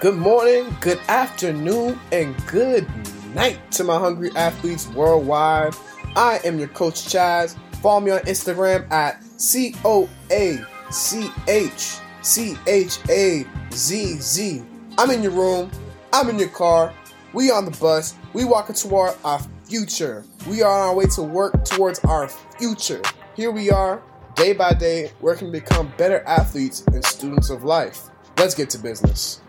Good morning, good afternoon, and good night to my hungry athletes worldwide. I am your coach Chaz. Follow me on Instagram at C O A C H C H A Z Z. I'm in your room, I'm in your car, we on the bus, we walking toward our future. We are on our way to work towards our future. Here we are, day by day, working to become better athletes and students of life. Let's get to business.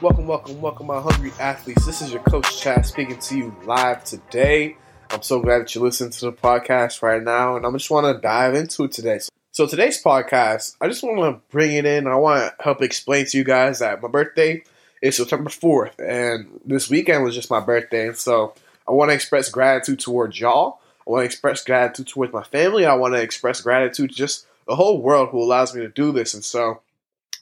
Welcome, welcome, welcome, my hungry athletes. This is your coach Chaz speaking to you live today. I'm so glad that you listen to the podcast right now, and I just want to dive into it today. So, today's podcast, I just want to bring it in. I want to help explain to you guys that my birthday is September 4th, and this weekend was just my birthday, and so I want to express gratitude towards y'all. I want to express gratitude towards my family. I want to express gratitude to just the whole world who allows me to do this, and so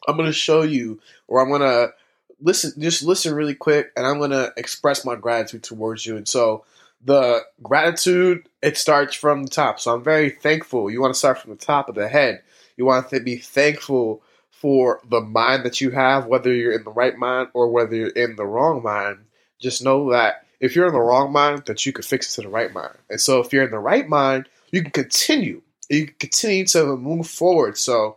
I'm going to show you, or I'm going to listen, just listen really quick, and I'm gonna express my gratitude towards you. And so, the gratitude it starts from the top. So I'm very thankful. You want to start from the top of the head. You want to be thankful for the mind that you have, whether you're in the right mind or whether you're in the wrong mind. Just know that if you're in the wrong mind, that you can fix it to the right mind. And so, if you're in the right mind, you can continue. You can continue to move forward. So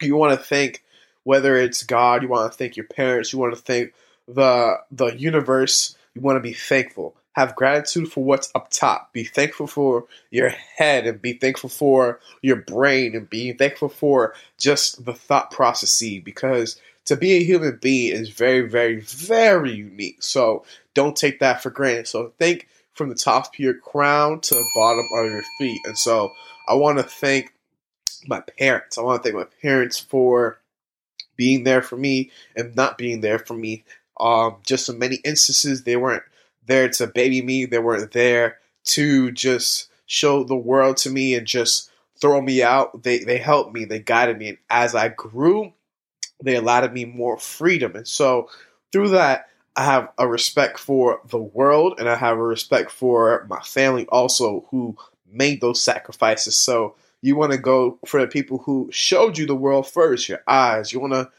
you want to thank whether it's God, you want to thank your parents, you want to thank the the universe, you want to be thankful. Have gratitude for what's up top. Be thankful for your head and be thankful for your brain and be thankful for just the thought processes because to be a human being is very, very, very unique. So don't take that for granted. So think from the top of your crown to the bottom of your feet. And so I want to thank my parents. I want to thank my parents for being there for me and not being there for me. Um, just in many instances, they weren't there to baby me. They weren't there to just show the world to me and just throw me out. They they helped me. They guided me, and as I grew, they allowed me more freedom. And so through that, I have a respect for the world, and I have a respect for my family also, who made those sacrifices. So you want to go for the people who showed you the world first, your eyes. You want to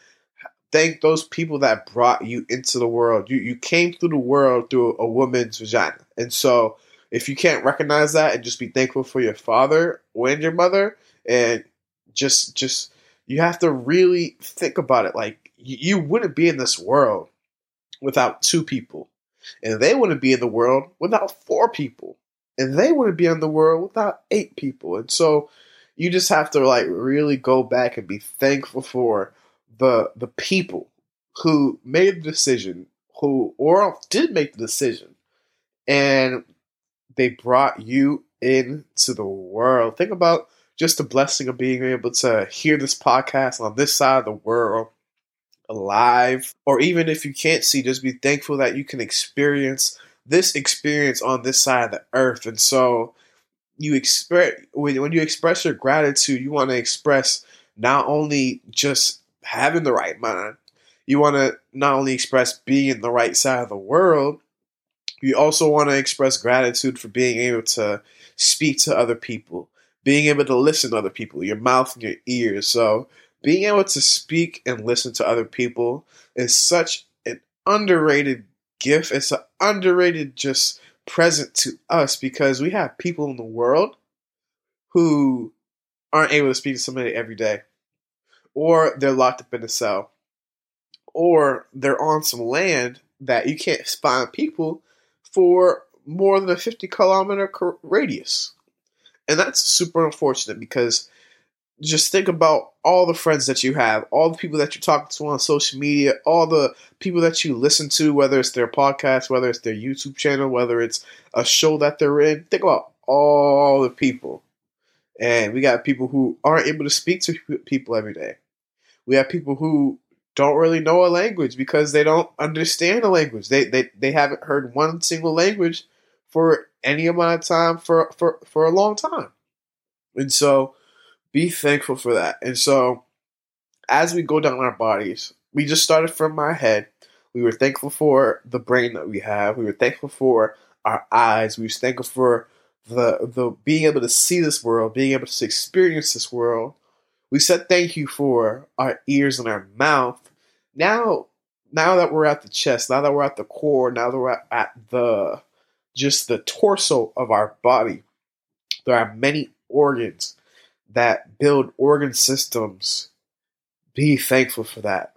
thank those people that brought you into the world. You you came through the world through a woman's vagina. And so if you can't recognize that and just be thankful for your father and your mother and just just you have to really think about it like you, wouldn't be in this world without two people. And they wouldn't be in the world without four people. And they wouldn't be in the world without eight people. And so you just have to like really go back and be thankful for the the people who made the decision, who or did make the decision, and they brought you into the world. Think about just the blessing of being able to hear this podcast on this side of the world alive or even if you can't see just be thankful that you can experience this experience on this side of the earth and so you express when, when you express your gratitude, you want to express not only just having the right mind, you want to not only express being in the right side of the world, you also want to express gratitude for being able to speak to other people, being able to listen to other people, your mouth and your ears. So, being able to speak and listen to other people is such an underrated gift. It's an underrated just present to us because we have people in the world who aren't able to speak to somebody every day, or they're locked up in a cell, or they're on some land that you can't find people for more than a 50 kilometer radius. And that's super unfortunate because just think about all the friends that you have, all the people that you're talking to on social media, all the people that you listen to, whether it's their podcast, whether it's their YouTube channel, whether it's a show that they're in. Think about all the people. And we got people who aren't able to speak to people every day. We have people who don't really know a language because they don't understand a language. They they, they haven't heard one single language for any amount of time for, for, for a long time. And so be thankful for that. And so, as we go down our bodies, we just started from my head. We were thankful for the brain that we have. We were thankful for our eyes. We were thankful for the the being able to see this world, being able to experience this world. We said thank you for our ears and our mouth. Now now that we're at the chest, now that we're at the core, now that we're at, at the just the torso of our body, there are many organs that build organ systems. Be thankful for that.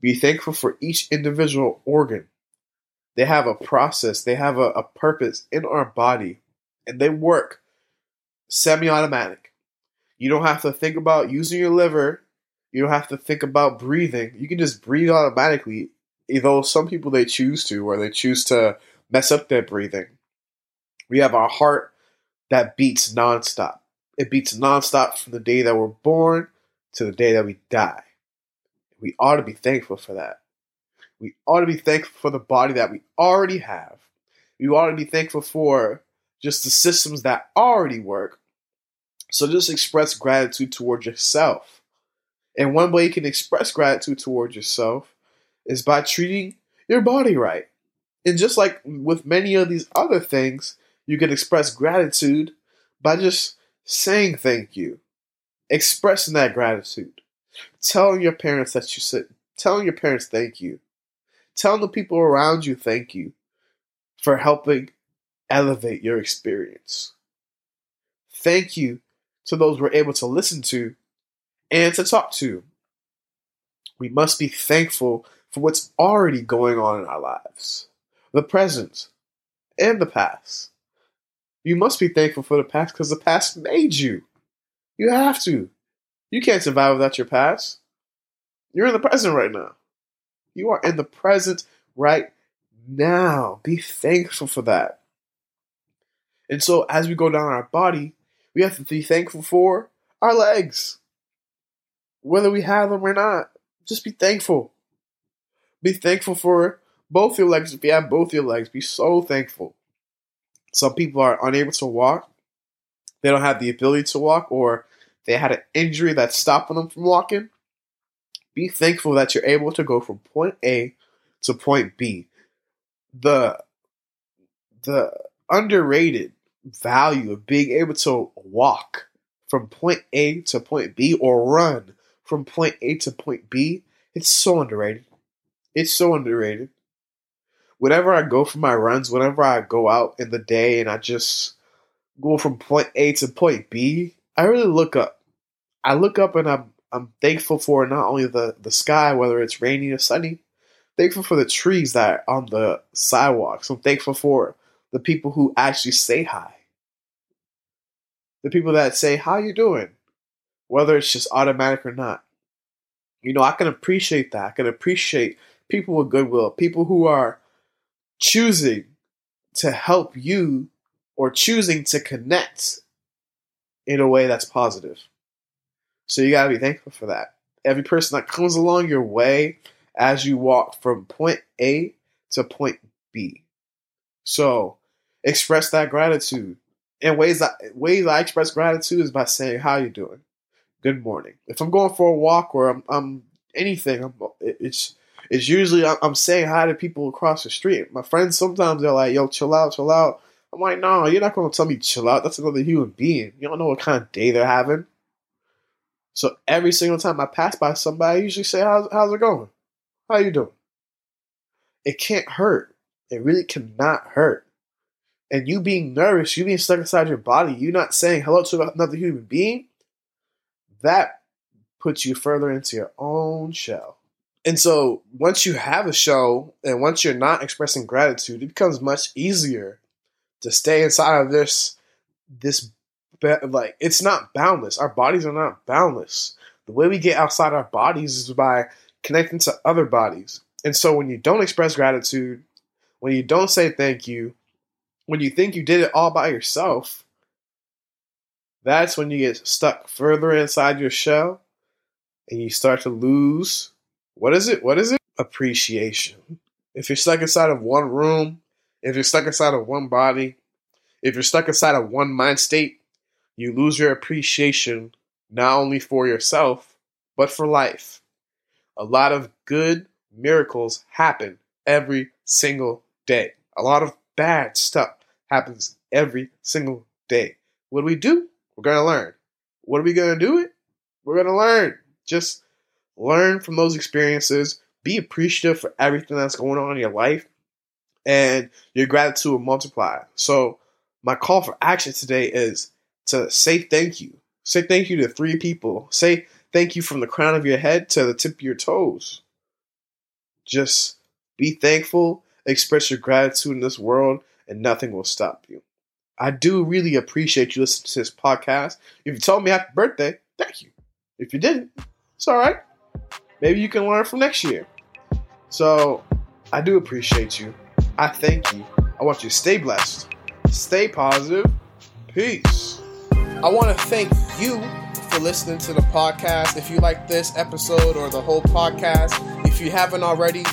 Be thankful for each individual organ. They have a process, they have a, a purpose in our body, and they work semi automatic. You don't have to think about using your liver. You don't have to think about breathing. You can just breathe automatically. Though some people they choose to, or they choose to mess up their breathing. We have our heart that beats nonstop. It beats nonstop from the day that we're born to the day that we die. We ought to be thankful for that. We ought to be thankful for the body that we already have. We ought to be thankful for just the systems that already work. So just express gratitude towards yourself. And one way you can express gratitude towards yourself is by treating your body right. And just like with many of these other things, you can express gratitude by just saying thank you, expressing that gratitude, telling your parents that you said, telling your parents thank you, telling the people around you thank you for helping elevate your experience. Thank you to those we're able to listen to and to talk to. We must be thankful for what's already going on in our lives, the present and the past. You must be thankful for the past because the past made you. You have to. You can't survive without your past. You're in the present right now. You are in the present right now. Be thankful for that. And so, as we go down our body, we have to be thankful for our legs. Whether we have them or not, just be thankful. Be thankful for both your legs. If you have both your legs, be so thankful. Some people are unable to walk. They don't have the ability to walk, or they had an injury that's stopping them from walking. Be thankful that you're able to go from point A to point B. The the underrated value of being able to walk from point A to point B or run from point A to point B, it's so underrated. It's so underrated whenever I go for my runs, whenever I go out in the day and I just go from point A to point B, I really look up. I look up and I'm I'm thankful for not only the, the sky, whether it's rainy or sunny, thankful for the trees that are on the sidewalks. I'm thankful for the people who actually say hi. The people that say, How you doing? Whether it's just automatic or not. You know, I can appreciate that. I can appreciate people with goodwill, people who are choosing to help you or choosing to connect in a way that's positive. So you got to be thankful for that. Every person that comes along your way as you walk from point A to point B. So express that gratitude. And ways that ways I express gratitude is by saying, "How you doing? Good morning." If I'm going for a walk or I'm, I'm anything, I'm, it's it's usually I'm saying hi to people across the street. My friends sometimes they're like, "Yo, chill out, chill out." I'm like, "No, you're not gonna tell me chill out. That's another human being. You don't know what kind of day they're having." So every single time I pass by somebody, I usually say, "How's how's it going? How you doing?" It can't hurt. It really cannot hurt. And you being nervous, you being stuck inside your body, you not saying hello to another human being, that puts you further into your own shell. And so once you have a show and once you're not expressing gratitude, it becomes much easier to stay inside of this this like it's not boundless. Our bodies are not boundless. The way we get outside our bodies is by connecting to other bodies. And so when you don't express gratitude, when you don't say thank you, when you think you did it all by yourself, that's when you get stuck further inside your shell and you start to lose what is it? What is it? Appreciation. If you're stuck inside of one room, if you're stuck inside of one body, if you're stuck inside of one mind state, you lose your appreciation not only for yourself, but for life. A lot of good miracles happen every single day. A lot of bad stuff happens every single day. What do we do? We're going to learn. What are we going to do it? We're going to learn. Just learn from those experiences, be appreciative for everything that's going on in your life, and your gratitude will multiply. So, my call for action today is to say thank you. Say thank you to three people. Say thank you from the crown of your head to the tip of your toes. Just be thankful, express your gratitude in this world, and nothing will stop you. I do really appreciate you listening to this podcast. If you told me happy birthday, thank you. If you didn't, it's all right. Maybe you can learn from next year. So, I do appreciate you. I thank you. I want you to stay blessed, stay positive. Peace. I want to thank you for listening to the podcast. If you like this episode or the whole podcast, if you haven't already,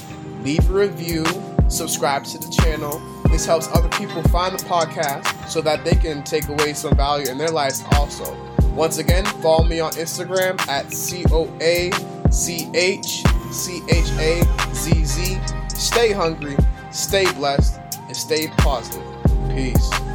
leave a review, subscribe to the channel. This helps other people find the podcast so that they can take away some value in their lives also. Once again, follow me on Instagram at C O A C H C H A Z Z. Stay hungry, stay blessed, and stay positive. Peace.